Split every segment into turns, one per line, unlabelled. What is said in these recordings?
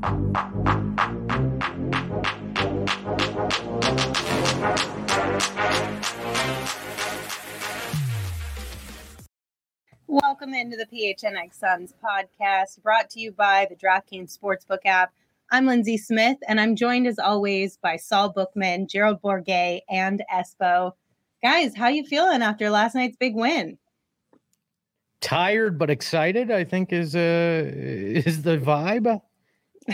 Welcome into the PHNX Suns podcast, brought to you by the DraftKings Sportsbook app. I'm Lindsay Smith, and I'm joined as always by Saul Bookman, Gerald Bourguet, and Espo. Guys, how you feeling after last night's big win?
Tired but excited, I think is uh is the vibe.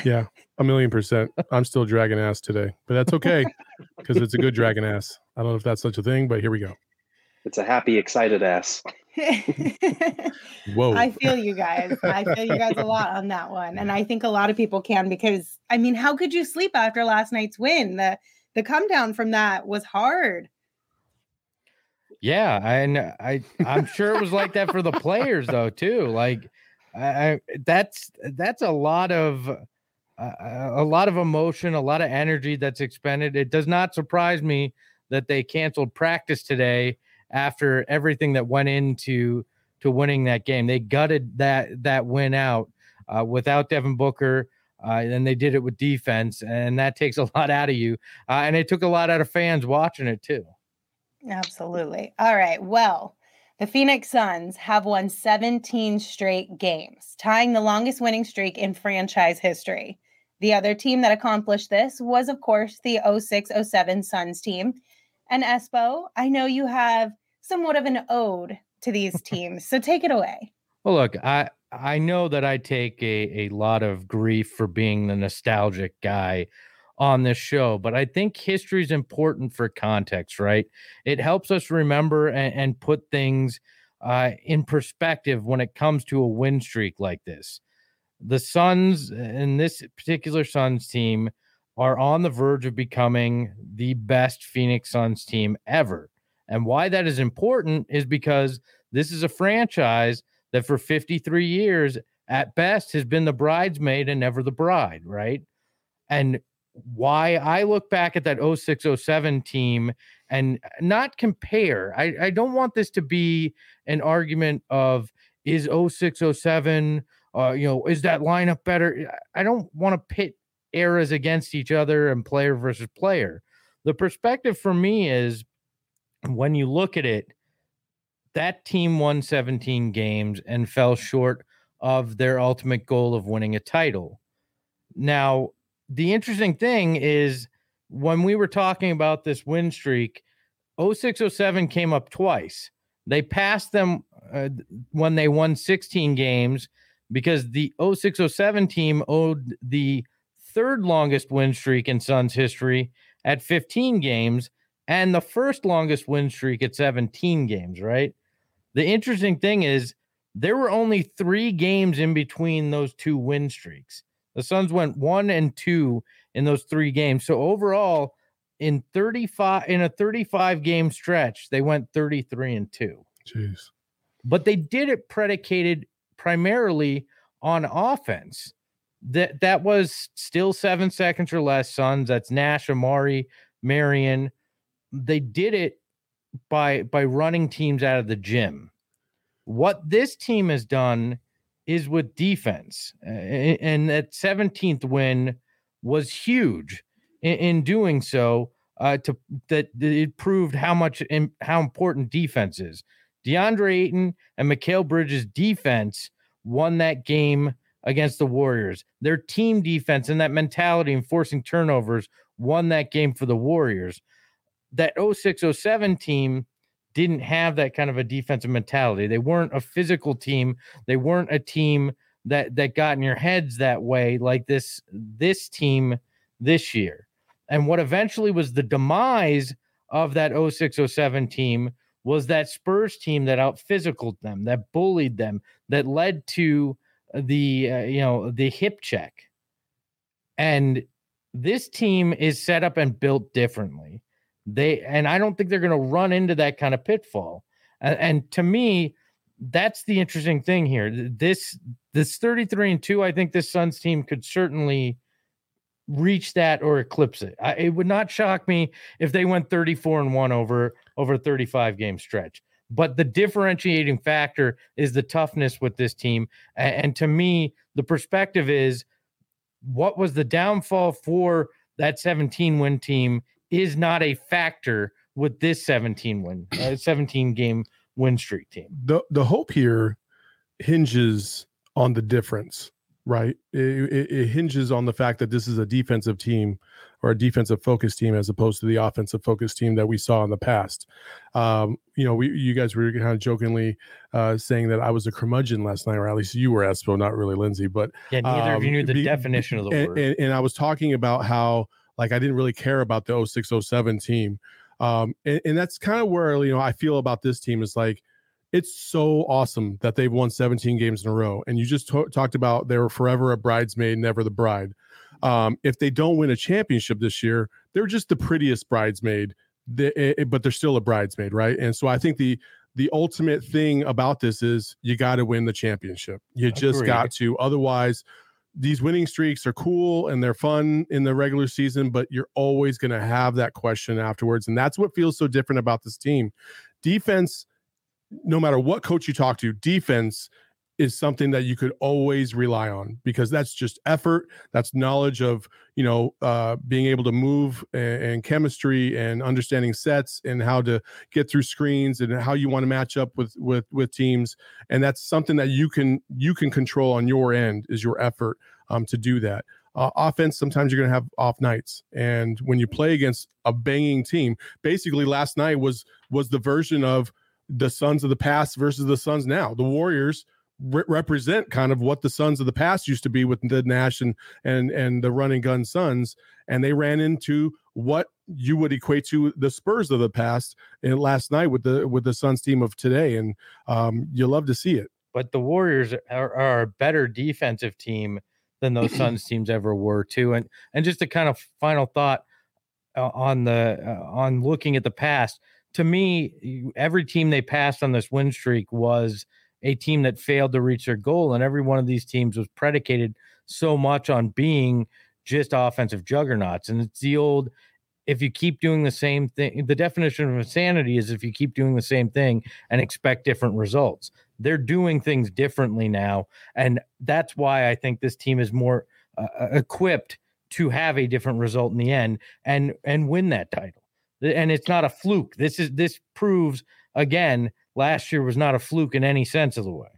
Yeah, a million percent. I'm still dragging ass today, but that's okay because it's a good dragon ass. I don't know if that's such a thing, but here we go.
It's a happy, excited ass.
Whoa.
I feel you guys. I feel you guys a lot on that one. And I think a lot of people can because I mean, how could you sleep after last night's win? The the come down from that was hard.
Yeah, and I I'm sure it was like that for the players though too. Like I, that's that's a lot of a lot of emotion, a lot of energy that's expended. It does not surprise me that they canceled practice today after everything that went into to winning that game. They gutted that that win out uh, without Devin Booker. Uh, and they did it with defense, and that takes a lot out of you. Uh, and it took a lot out of fans watching it too.
Absolutely. All right. Well, the Phoenix Suns have won 17 straight games, tying the longest winning streak in franchise history. The other team that accomplished this was, of course, the 06 07 Suns team. And Espo, I know you have somewhat of an ode to these teams. So take it away.
Well, look, I I know that I take a, a lot of grief for being the nostalgic guy on this show, but I think history is important for context, right? It helps us remember and, and put things uh, in perspective when it comes to a win streak like this. The Suns and this particular Suns team are on the verge of becoming the best Phoenix Suns team ever. And why that is important is because this is a franchise that for 53 years at best has been the bridesmaid and never the bride, right? And why I look back at that 0607 team and not compare. I, I don't want this to be an argument of is 0607 uh you know is that lineup better? I don't want to pit eras against each other and player versus player. The perspective for me is when you look at it, that team won 17 games and fell short of their ultimate goal of winning a title. Now, the interesting thing is when we were talking about this win streak, 0607 came up twice. They passed them uh, when they won 16 games because the 0607 team owed the third longest win streak in Suns history at 15 games and the first longest win streak at 17 games, right? The interesting thing is there were only three games in between those two win streaks. The Suns went one and two in those three games. So overall, in 35 in a 35 game stretch, they went 33 and 2.
Jeez.
But they did it predicated primarily on offense. That that was still 7 seconds or less Suns. That's Nash, Amar'e, Marion, they did it by by running teams out of the gym. What this team has done is with defense, and that 17th win was huge in, in doing so. Uh, to that it proved how much how important defense is. DeAndre Ayton and Mikal Bridges' defense won that game against the Warriors. Their team defense and that mentality and forcing turnovers won that game for the Warriors that 0607 team didn't have that kind of a defensive mentality. They weren't a physical team. They weren't a team that that got in your heads that way like this this team this year. And what eventually was the demise of that 0607 team was that Spurs team that out physicaled them, that bullied them, that led to the uh, you know the hip check. And this team is set up and built differently. They and I don't think they're going to run into that kind of pitfall. And, and, to me, that's the interesting thing here. This this 33 and 2, I think this Suns team could certainly reach that or eclipse it. I, it would not shock me if they went 34 and 1 over over 35 game stretch. But the differentiating factor is the toughness with this team. And, and to me, the perspective is what was the downfall for that 17 win team is not a factor with this 17 win, uh, 17 game win streak team.
The the hope here hinges on the difference, right? It, it, it, hinges on the fact that this is a defensive team or a defensive focused team as opposed to the offensive focused team that we saw in the past. Um, you know, we you guys were kind of jokingly uh, saying that I was a curmudgeon last night, or at least you were, Espo, not really Lindsay. But
yeah, neither um, of you knew the be, definition of the
and,
word.
And, and I was talking about how like I didn't really care about the 0607 team. Um, and, and that's kind of where you know I feel about this team is like it's so awesome that they've won 17 games in a row. And you just t- talked about they were forever a bridesmaid, never the bride. Um, if they don't win a championship this year, they're just the prettiest bridesmaid, they, it, eh, but they're still a bridesmaid, right? And so I think the the ultimate thing about this is you got to win the championship. You just Agreed. got to. Otherwise, these winning streaks are cool and they're fun in the regular season, but you're always going to have that question afterwards. And that's what feels so different about this team. Defense no matter what coach you talk to, defense is something that you could always rely on because that's just effort that's knowledge of you know uh, being able to move and, and, chemistry and understanding sets and how to get through screens and how you want to match up with with with teams. And that's something that you can you can control on your end is your effort um, to do that. Uh, offense sometimes you're going to have off nights. And when you play against a banging team basically last night was was the version of the Suns of the past versus the Suns now. The Warriors re- represent kind of what the Suns of the past used to be with the Nash and and and the running gun Suns, and they ran into what you would equate to the Spurs of the past and last night with the with the Suns team of today, and um, you love to see it.
But the Warriors are, are a better defensive team than those Suns teams ever were too. And and just a kind of final thought uh, on the uh, on looking at the past to me, every team they passed on this win streak was a team that failed to reach their goal. And every one of these teams was predicated so much on being just offensive juggernauts. And it's the old if you keep doing the same thing, the definition of insanity is if you keep doing the same thing and expect different results. They're doing things differently now. And that's why I think this team is more uh, uh equipped to have a different result in the end and and win that title and it's not a fluke. This is this proves again last year was not a fluke in any sense of the way.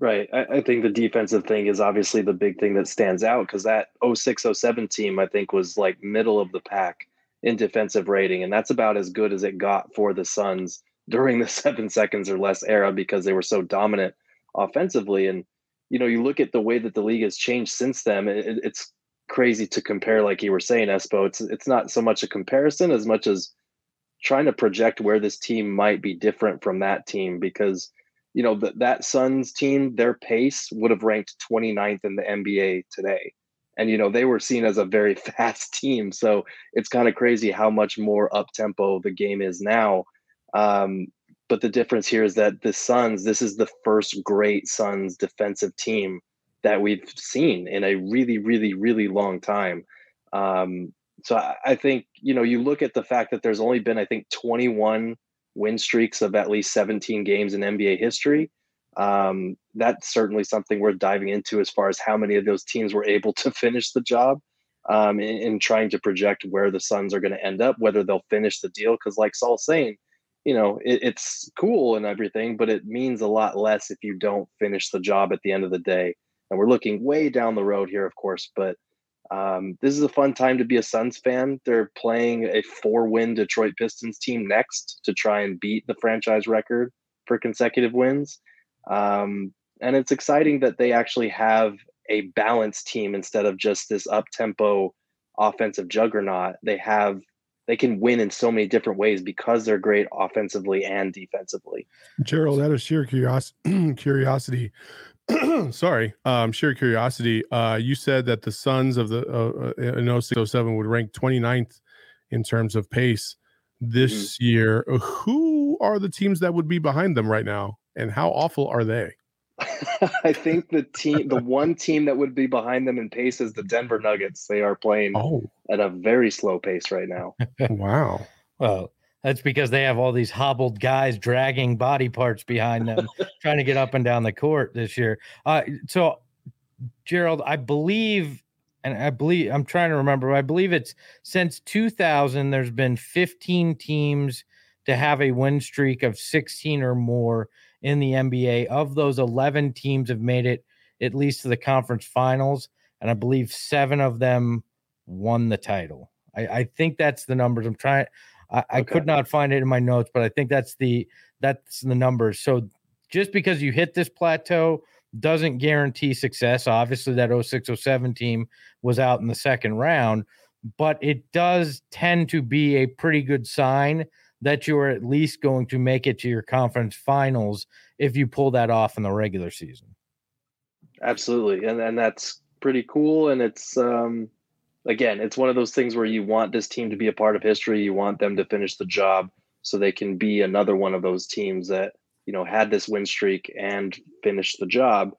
Right. I, I think the defensive thing is obviously the big thing that stands out because that 0607 team, I think, was like middle of the pack in defensive rating. And that's about as good as it got for the Suns during the seven seconds or less era because they were so dominant offensively. And, you know, you look at the way that the league has changed since then, it, it's crazy to compare, like you were saying, Espo. It's it's not so much a comparison as much as trying to project where this team might be different from that team because you know that that Suns team, their pace would have ranked 29th in the NBA today. And you know, they were seen as a very fast team. So it's kind of crazy how much more up tempo the game is now. Um, but the difference here is that the Suns, this is the first great Suns defensive team that we've seen in a really, really, really long time. Um, so I, I, think you know you look at the fact that there's only been I think 21 win streaks of at least 17 games in NBA history. Um, that's certainly something worth diving into as far as how many of those teams were able to finish the job um, in, in trying to project where the Suns are going to end up, whether they'll finish the deal. Because like Saul's saying, you know, it, it's cool and everything, but it means a lot less if you don't finish the job at the end of the day and we're looking way down the road here, of course. But um, this is a fun time to be a Suns fan. They're playing a four-win Detroit Pistons team next to try and beat the franchise record for consecutive wins. Um, and it's exciting that they actually have a balanced team instead of just this up-tempo offensive juggernaut. They have they can win in so many different ways because they're great offensively and defensively.
Gerald, out of sheer curiosity, curiosity sorry, um, sheer curiosity. Uh, you said that the Suns of the uh, uh in 0607 would rank 29th in terms of pace this mm-hmm. year. Who are the teams that would be behind them right now, and how awful are they?
I think the team, the one team that would be behind them in pace is the Denver Nuggets. They are playing oh. at a very slow pace right now.
wow.
Well, that's because they have all these hobbled guys dragging body parts behind them, trying to get up and down the court this year. Uh, so, Gerald, I believe and I believe I'm trying to remember. I believe it's since 2000. There's been 15 teams to have a win streak of 16 or more in the NBA. Of those, 11 teams have made it at least to the conference finals, and I believe seven of them won the title. I, I think that's the numbers. I'm trying. I, I could not find it in my notes, but I think that's the that's the numbers. So just because you hit this plateau doesn't guarantee success. Obviously, that 0607 team was out in the second round, but it does tend to be a pretty good sign that you are at least going to make it to your conference finals if you pull that off in the regular season.
Absolutely. And and that's pretty cool. And it's um again, it's one of those things where you want this team to be a part of history. You want them to finish the job so they can be another one of those teams that, you know, had this win streak and finish the job.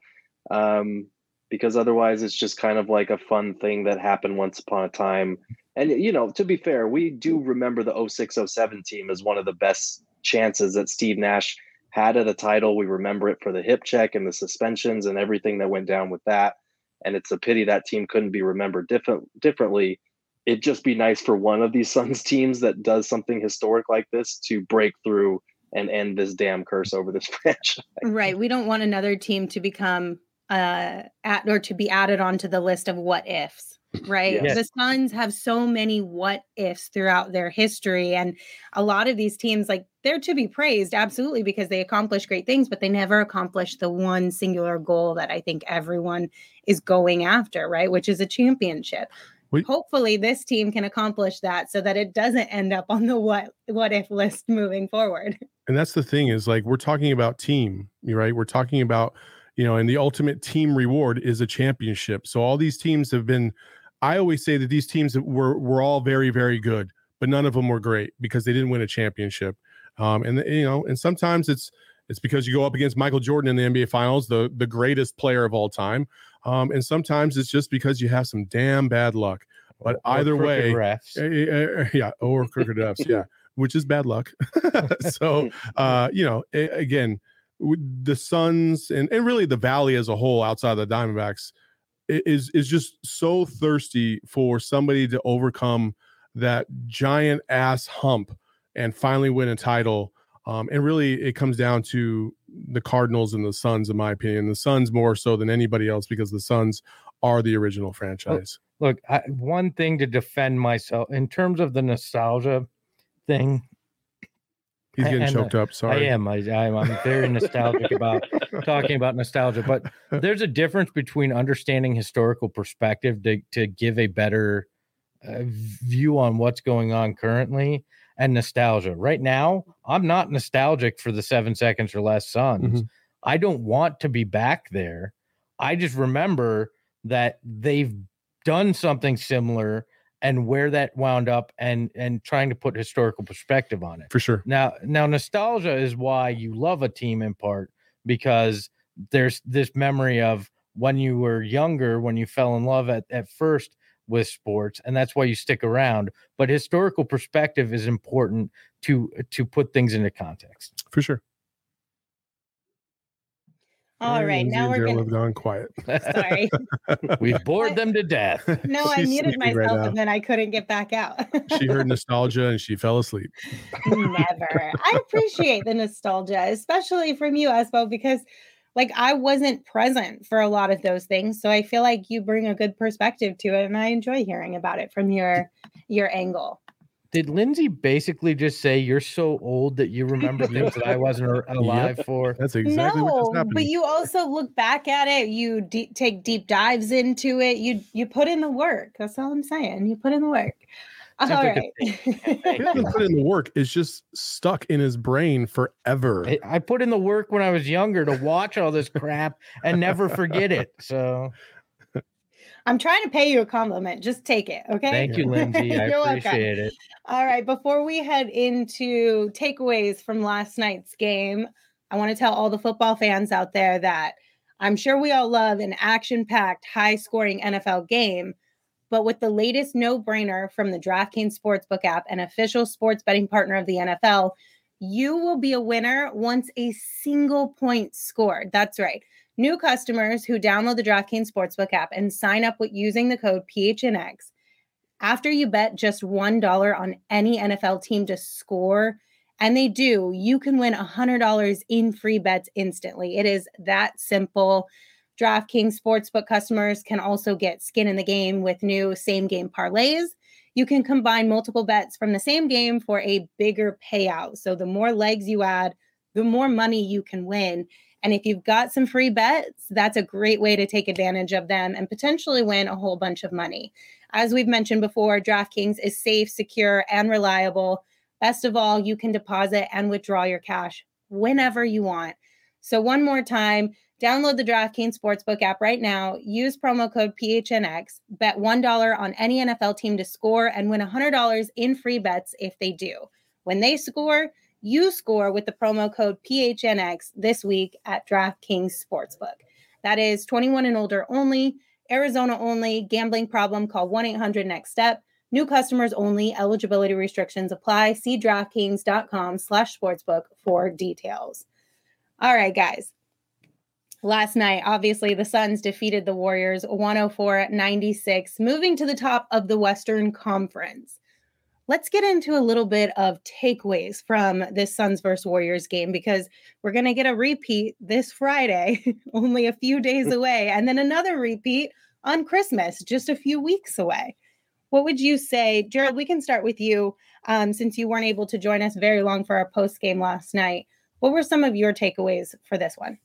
Um, because otherwise it's just kind of like a fun thing that happened once upon a time. And you know, to be fair, we do remember the 0607 team as one of the best chances that Steve Nash had at a title. We remember it for the hip check and the suspensions and everything that went down with that. And it's a pity that team couldn't be remembered different differently. It'd just be nice for one of these Suns teams that does something historic like this to break through and end this damn curse over this franchise.
Right. We don't want another team to become uh at or to be added onto the list of what ifs right yes. the suns have so many what ifs throughout their history and a lot of these teams like they're to be praised absolutely because they accomplish great things but they never accomplish the one singular goal that i think everyone is going after right which is a championship we, hopefully this team can accomplish that so that it doesn't end up on the what what if list moving forward
and that's the thing is like we're talking about team right we're talking about you know, and the ultimate team reward is a championship. So all these teams have been. I always say that these teams were were all very very good, but none of them were great because they didn't win a championship. Um, and you know, and sometimes it's it's because you go up against Michael Jordan in the NBA Finals, the the greatest player of all time. Um, and sometimes it's just because you have some damn bad luck. But or either way, uh, yeah, or crooked refs, yeah, which is bad luck. so, uh, you know, again, the Suns and, and really the Valley as a whole outside of the Diamondbacks is is just so thirsty for somebody to overcome that giant ass hump and finally win a title. Um, and really, it comes down to the Cardinals and the Suns, in my opinion. The Suns more so than anybody else because the Suns are the original franchise.
Look, I, one thing to defend myself in terms of the nostalgia thing
He's getting and, choked up. Sorry.
I am. I, I'm, I'm very nostalgic about talking about nostalgia, but there's a difference between understanding historical perspective to, to give a better uh, view on what's going on currently and nostalgia. Right now, I'm not nostalgic for the seven seconds or less Suns. Mm-hmm. I don't want to be back there. I just remember that they've done something similar and where that wound up and and trying to put historical perspective on it.
For sure.
Now now nostalgia is why you love a team in part because there's this memory of when you were younger when you fell in love at, at first with sports and that's why you stick around but historical perspective is important to to put things into context
for sure
all right, now we're
gonna have gone quiet.
Sorry,
we've bored them to death.
No, I muted myself right and then I couldn't get back out.
she heard nostalgia and she fell asleep.
Never. I appreciate the nostalgia, especially from you, Espo, because like I wasn't present for a lot of those things, so I feel like you bring a good perspective to it, and I enjoy hearing about it from your your angle
did Lindsay basically just say you're so old that you remember things that I wasn't alive yep. for?
That's exactly no,
But you also look back at it. You de- take deep dives into it. You you put in the work. That's all I'm saying. You put in the work. All right.
he doesn't put in the work. It's just stuck in his brain forever.
I, I put in the work when I was younger to watch all this crap and never forget it. So
I'm trying to pay you a compliment. Just take it. Okay.
Thank you, Lindsay. I appreciate welcome. it.
All right. Before we head into takeaways from last night's game, I want to tell all the football fans out there that I'm sure we all love an action packed, high scoring NFL game. But with the latest no brainer from the DraftKings Sportsbook app, an official sports betting partner of the NFL, you will be a winner once a single point scored. That's right. New customers who download the DraftKings Sportsbook app and sign up with using the code PHNX, after you bet just $1 on any NFL team to score, and they do, you can win $100 in free bets instantly. It is that simple. DraftKings Sportsbook customers can also get skin in the game with new same game parlays. You can combine multiple bets from the same game for a bigger payout. So the more legs you add, the more money you can win. And if you've got some free bets, that's a great way to take advantage of them and potentially win a whole bunch of money. As we've mentioned before, DraftKings is safe, secure, and reliable. Best of all, you can deposit and withdraw your cash whenever you want. So, one more time, download the DraftKings Sportsbook app right now. Use promo code PHNX. Bet $1 on any NFL team to score and win $100 in free bets if they do. When they score, you score with the promo code PHNX this week at DraftKings Sportsbook. That is 21 and older only, Arizona only, gambling problem, call 1 800 NEXT STEP. New customers only, eligibility restrictions apply. See DraftKings.com slash sportsbook for details. All right, guys. Last night, obviously, the Suns defeated the Warriors 104 96, moving to the top of the Western Conference let's get into a little bit of takeaways from this Suns versus Warriors game because we're going to get a repeat this Friday, only a few days away, and then another repeat on Christmas, just a few weeks away. What would you say, Gerald? We can start with you um, since you weren't able to join us very long for our post game last night. What were some of your takeaways for this one?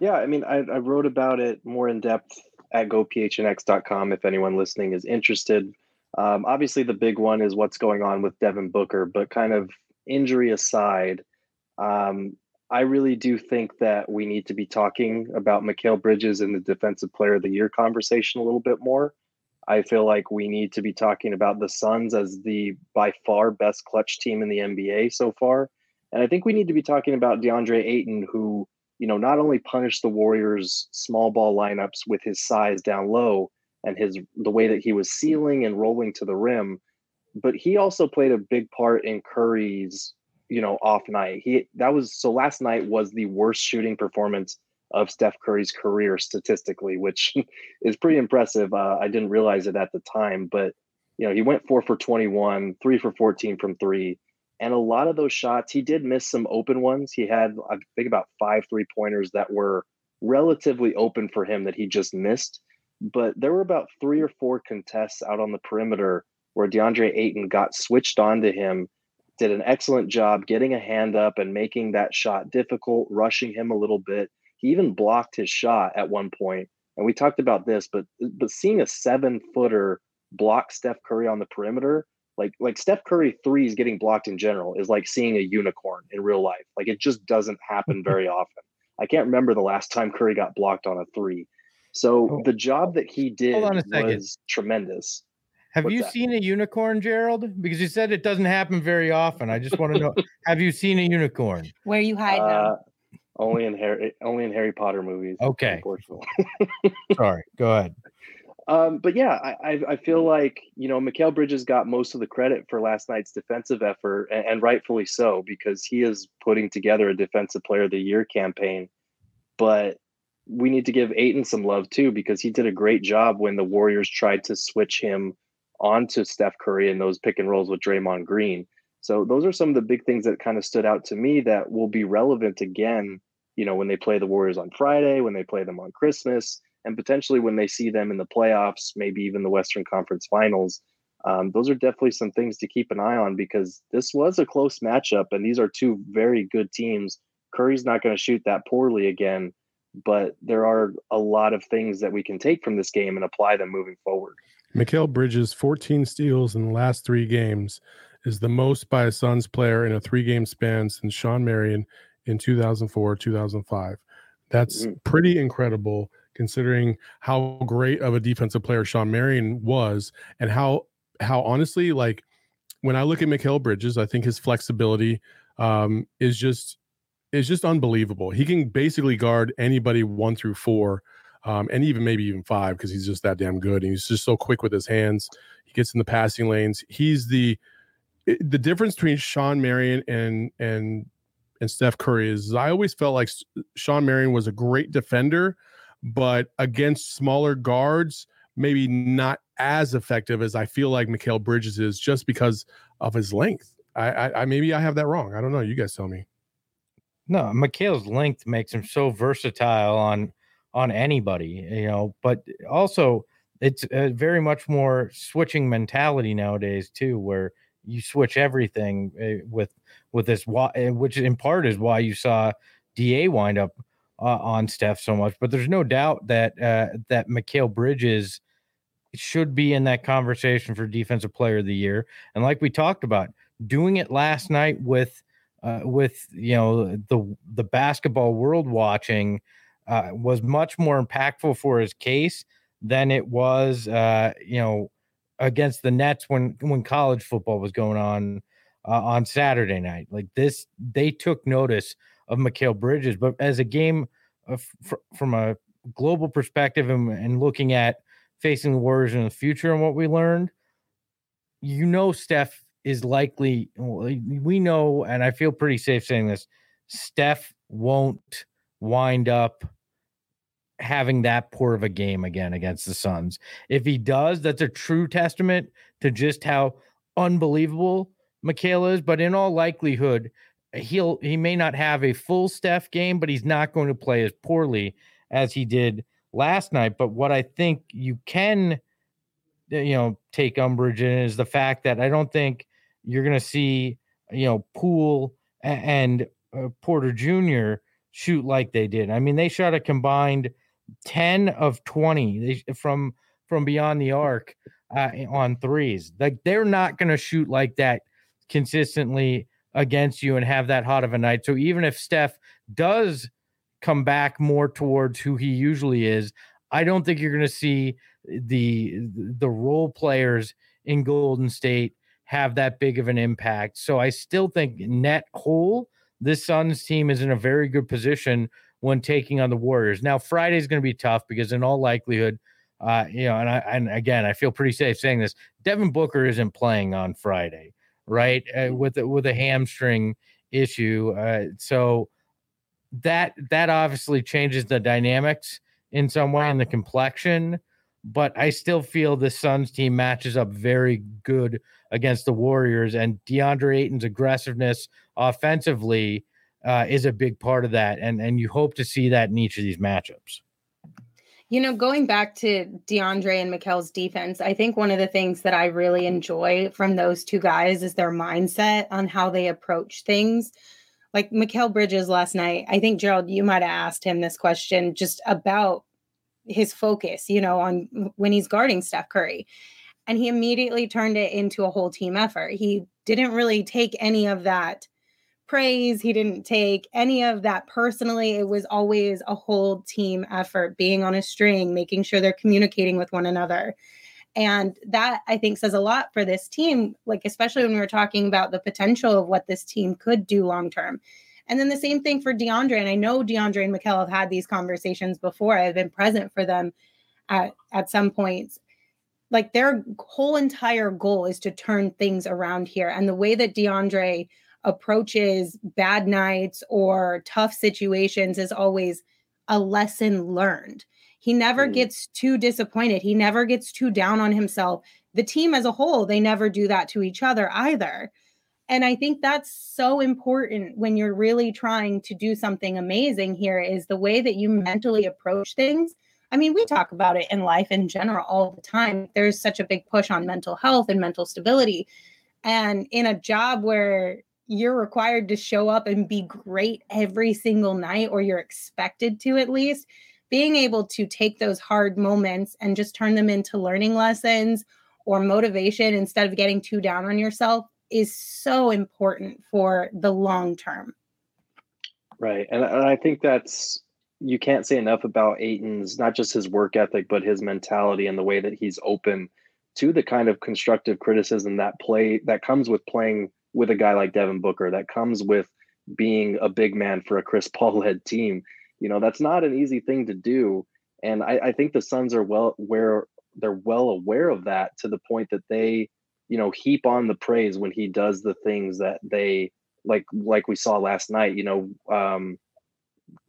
Yeah, I mean, I, I wrote about it more in depth at gophnx.com if anyone listening is interested. Um, obviously, the big one is what's going on with Devin Booker, but kind of injury aside, um, I really do think that we need to be talking about Mikal Bridges in the Defensive Player of the Year conversation a little bit more. I feel like we need to be talking about the Suns as the by far best clutch team in the NBA so far. And I think we need to be talking about DeAndre Ayton, who, you know, not only punished the Warriors' small ball lineups with his size down low, and his the way that he was sealing and rolling to the rim. But he also played a big part in Curry's, you know, off night. He that was so last night was the worst shooting performance of Steph Curry's career statistically, which is pretty impressive. Uh, I didn't realize it at the time, but you know, he went four for 21, three for 14 from three. And a lot of those shots, he did miss some open ones. He had, I think, about five three pointers that were relatively open for him that he just missed but there were about three or four contests out on the perimeter where DeAndre Ayton got switched onto him, did an excellent job getting a hand up and making that shot difficult, rushing him a little bit. He even blocked his shot at one point. And we talked about this, but but seeing a seven footer block Steph Curry on the perimeter, like like Steph Curry threes getting blocked in general is like seeing a unicorn in real life. Like it just doesn't happen very often. I can't remember the last time Curry got blocked on a three. So oh. the job that he did was tremendous.
Have What's you that? seen a unicorn, Gerald? Because you said it doesn't happen very often. I just want to know: Have you seen a unicorn?
Where you hide uh,
Only in Harry, only in Harry Potter movies.
Okay. Unfortunately. Sorry. Go ahead.
Um, but yeah, I, I feel like you know Mikal Bridges got most of the credit for last night's defensive effort, and, and rightfully so because he is putting together a Defensive Player of the Year campaign. But we need to give Ayton some love too because he did a great job when the Warriors tried to switch him onto Steph Curry in those pick and rolls with Draymond Green. So those are some of the big things that kind of stood out to me that will be relevant again, you know, when they play the Warriors on Friday, when they play them on Christmas, and potentially when they see them in the playoffs, maybe even the Western Conference Finals. Um, those are definitely some things to keep an eye on because this was a close matchup, and these are two very good teams. Curry's not going to shoot that poorly again but there are a lot of things that we can take from this game and apply them moving forward.
Mikal Bridges, 14 steals in the last three games, is the most by a Suns player in a three game span since Shawn Marion in 2004 2005. That's mm-hmm. pretty incredible considering how great of a defensive player Shawn Marion was and how how honestly like when I look at Mikal Bridges, I think his flexibility um, is just is just unbelievable. He can basically guard anybody one through four, um, and even maybe even five because he's just that damn good. And he's just so quick with his hands. He gets in the passing lanes. He's the the difference between Shawn Marion and and and Steph Curry is I always felt like Shawn Marion was a great defender, but against smaller guards, maybe not as effective as I feel like Mikal Bridges is just because of his length. I, I, I maybe I have that wrong. I don't know. You guys tell me.
No, Mikal's length makes him so versatile on on anybody, you know. But also, it's a very much more switching mentality nowadays too, where you switch everything eh, with with this, eh, which in part is why you saw Da wind up uh, on Steph so much. But there's no doubt that uh, that Mikal Bridges should be in that conversation for Defensive Player of the Year. And like we talked about, doing it last night with uh, with you know the the basketball world watching uh, was much more impactful for his case than it was uh, you know against the Nets when when college football was going on uh, on Saturday night. Like this, they took notice of Mikal Bridges, but as a game of, from a global perspective and, and looking at facing the Warriors in the future and what we learned, you know, Steph is likely, we know, and I feel pretty safe saying this Steph won't wind up having that poor of a game again against the Suns. If he does, that's a true testament to just how unbelievable Mikal is. But in all likelihood, he'll he may not have a full Steph game, but he's not going to play as poorly as he did last night. But what I think you can, eh, you know, take umbrage in is the fact that I don't think you're going to see, you know, Poole and uh, Porter Jr. shoot like they did. I mean, they shot a combined 10 of 20 from from beyond the arc uh, on threes. Like they're not going to shoot like that consistently against you and have that hot of a night. So even if Steph does come back more towards who he usually is, I don't think you're going to see the the role players in Golden State have that big of an impact. So I still think net whole this Suns team is in a very good position when taking on the Warriors. Now Friday is going to be tough because in all likelihood, uh, you know, and I and again I feel pretty safe saying this. Devin Booker isn't playing on Friday, right? Uh, with a, with a hamstring issue, uh, so that that obviously changes the dynamics in some way and the complexion. But I still feel the Suns team matches up very good against the Warriors, and DeAndre Ayton's aggressiveness offensively uh, is a big part of that, and and you hope to see that in each of these matchups.
You know, going back to DeAndre and Mikal's defense, I think one of the things that I really enjoy from those two guys is their mindset on how they approach things. Like Mikal Bridges last night, I think Gerald, you might have asked him this question just about his focus, you know, on when he's guarding Steph Curry. And he immediately turned it into a whole team effort. He didn't really take any of that praise. He didn't take any of that personally. It was always a whole team effort, being on a string, making sure they're communicating with one another. And that I think says a lot for this team, like especially when we were talking about the potential of what this team could do long term. And then the same thing for DeAndre. And I know DeAndre and Mikal have had these conversations before. I've been present for them at, at some points. Like their whole entire goal is to turn things around here. And the way that DeAndre approaches bad nights or tough situations is always a lesson learned. He never mm. gets too disappointed. He never gets too down on himself. The team as a whole, they never do that to each other either. And I think that's so important when you're really trying to do something amazing here is the way that you mentally approach things. I mean, we talk about it in life in general all the time. There's such a big push on mental health and mental stability. And in a job where you're required to show up and be great every single night, or you're expected to at least. Being able to take those hard moments and just turn them into learning lessons or motivation instead of getting too down on yourself is so important for the long term.
Right. And, and I think that's, you can't say enough about Ayton's, not just his work ethic, but his mentality and the way that he's open to the kind of constructive criticism that play that comes with playing with a guy like Devin Booker that comes with being a big man for a Chris Paul led team. You know, that's not an easy thing to do. And I, I think the Suns are well aware they're well aware of that to the point that they, you know, heap on the praise when he does the things that they like like we saw last night. You know, um,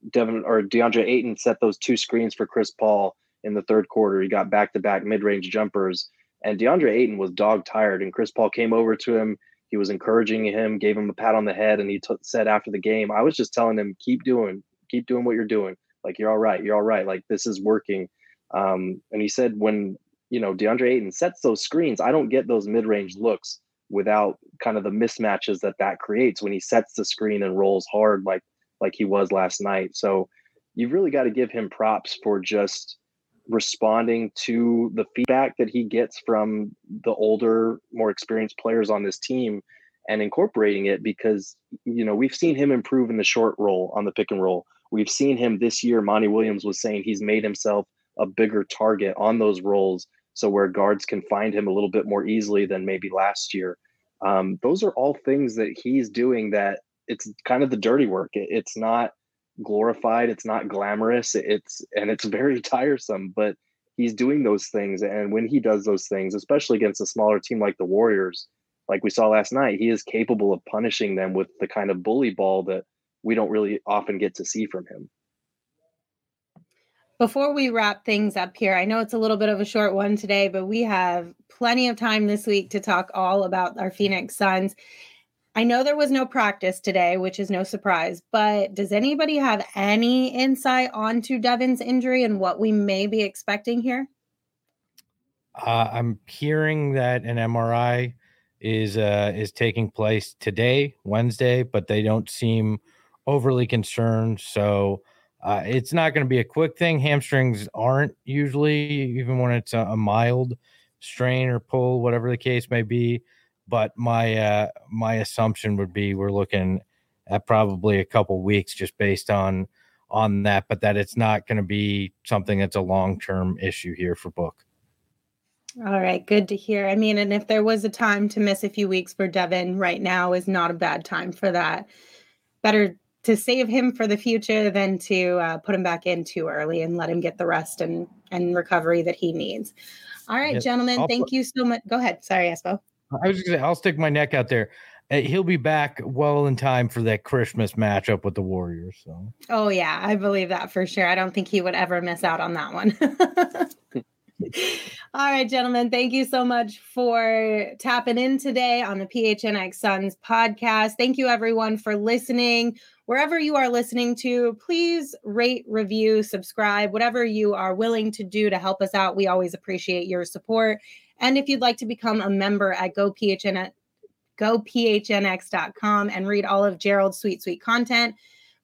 Devin or DeAndre Ayton set those two screens for Chris Paul in the third quarter. He got back to back mid range jumpers, and DeAndre Ayton was dog tired. And Chris Paul came over to him. He was encouraging him, gave him a pat on the head, and he t- said after the game, "I was just telling him, keep doing, keep doing what you're doing. Like you're all right, you're all right. Like this is working." Um, and he said when you know DeAndre Ayton sets those screens, I don't get those mid range looks without kind of the mismatches that that creates when he sets the screen and rolls hard like like he was last night. So you've really got to give him props for just responding to the feedback that he gets from the older, more experienced players on this team and incorporating it because you know we've seen him improve in the short roll on the pick and roll. We've seen him this year. Monty Williams was saying he's made himself a bigger target on those rolls so where guards can find him a little bit more easily than maybe last year. Um, those are all things that he's doing that it's kind of the dirty work. It, it's not glorified, it's not glamorous, it's and it's very tiresome, but he's doing those things. And when he does those things, especially against a smaller team like the Warriors, like we saw last night, he is capable of punishing them with the kind of bully ball that we don't really often get to see from him.
Before we wrap things up here, I know it's a little bit of a short one today, but we have plenty of time this week to talk all about our Phoenix Suns. I know there was no practice today, which is no surprise, but does anybody have any insight onto Devin's injury and what we may be expecting here?
Uh, I'm hearing that an MRI is uh, is taking place today, Wednesday, but they don't seem overly concerned. So uh, it's not going to be a quick thing. Hamstrings aren't usually, even when it's a, a, mild strain or pull, whatever the case may be. But my uh, my assumption would be we're looking at probably a couple weeks just based on on that, but that it's not going to be something that's a long term issue here for Book.
All right, good to hear. I mean, and if there was a time to miss a few weeks for Devin, right now is not a bad time for that. Better to save him for the future than to uh, put him back in too early and let him get the rest and and recovery that he needs. All right, yes. gentlemen, I'll thank put, you so much. Go ahead. Sorry, Espo.
I was going to say, I'll stick my neck out there. Uh, he'll be back well in time for that Christmas matchup with the Warriors. So.
Oh yeah, I believe that for sure. I don't think he would ever miss out on that one. All right, gentlemen, thank you so much for tapping in today on the PHNX Suns podcast. Thank you, everyone, for listening. Wherever you are listening to, please rate, review, subscribe, whatever you are willing to do to help us out. We always appreciate your support. And if you'd like to become a member at GoPHN, gophnx.com and read all of Gerald's sweet, sweet content,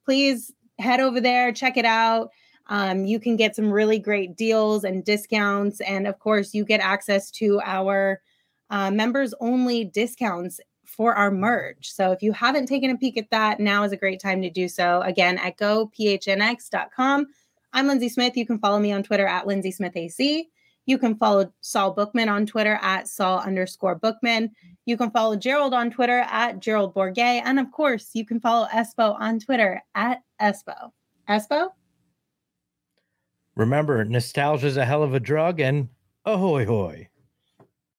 please head over there, check it out. Um, you can get some really great deals and discounts. And of course, you get access to our uh, members only discounts for our merge. So if you haven't taken a peek at that, now is a great time to do so. Again, at gophnx.com. I'm Lindsay Smith. You can follow me on Twitter at Lindsay Smith AC. You can follow Saul Bookman on Twitter at Saul underscore Bookman. You can follow Gerald on Twitter at Gerald Bourguet. And of course, you can follow Espo on Twitter at Espo. Espo?
Remember, nostalgia is a hell of a drug, and ahoy hoy.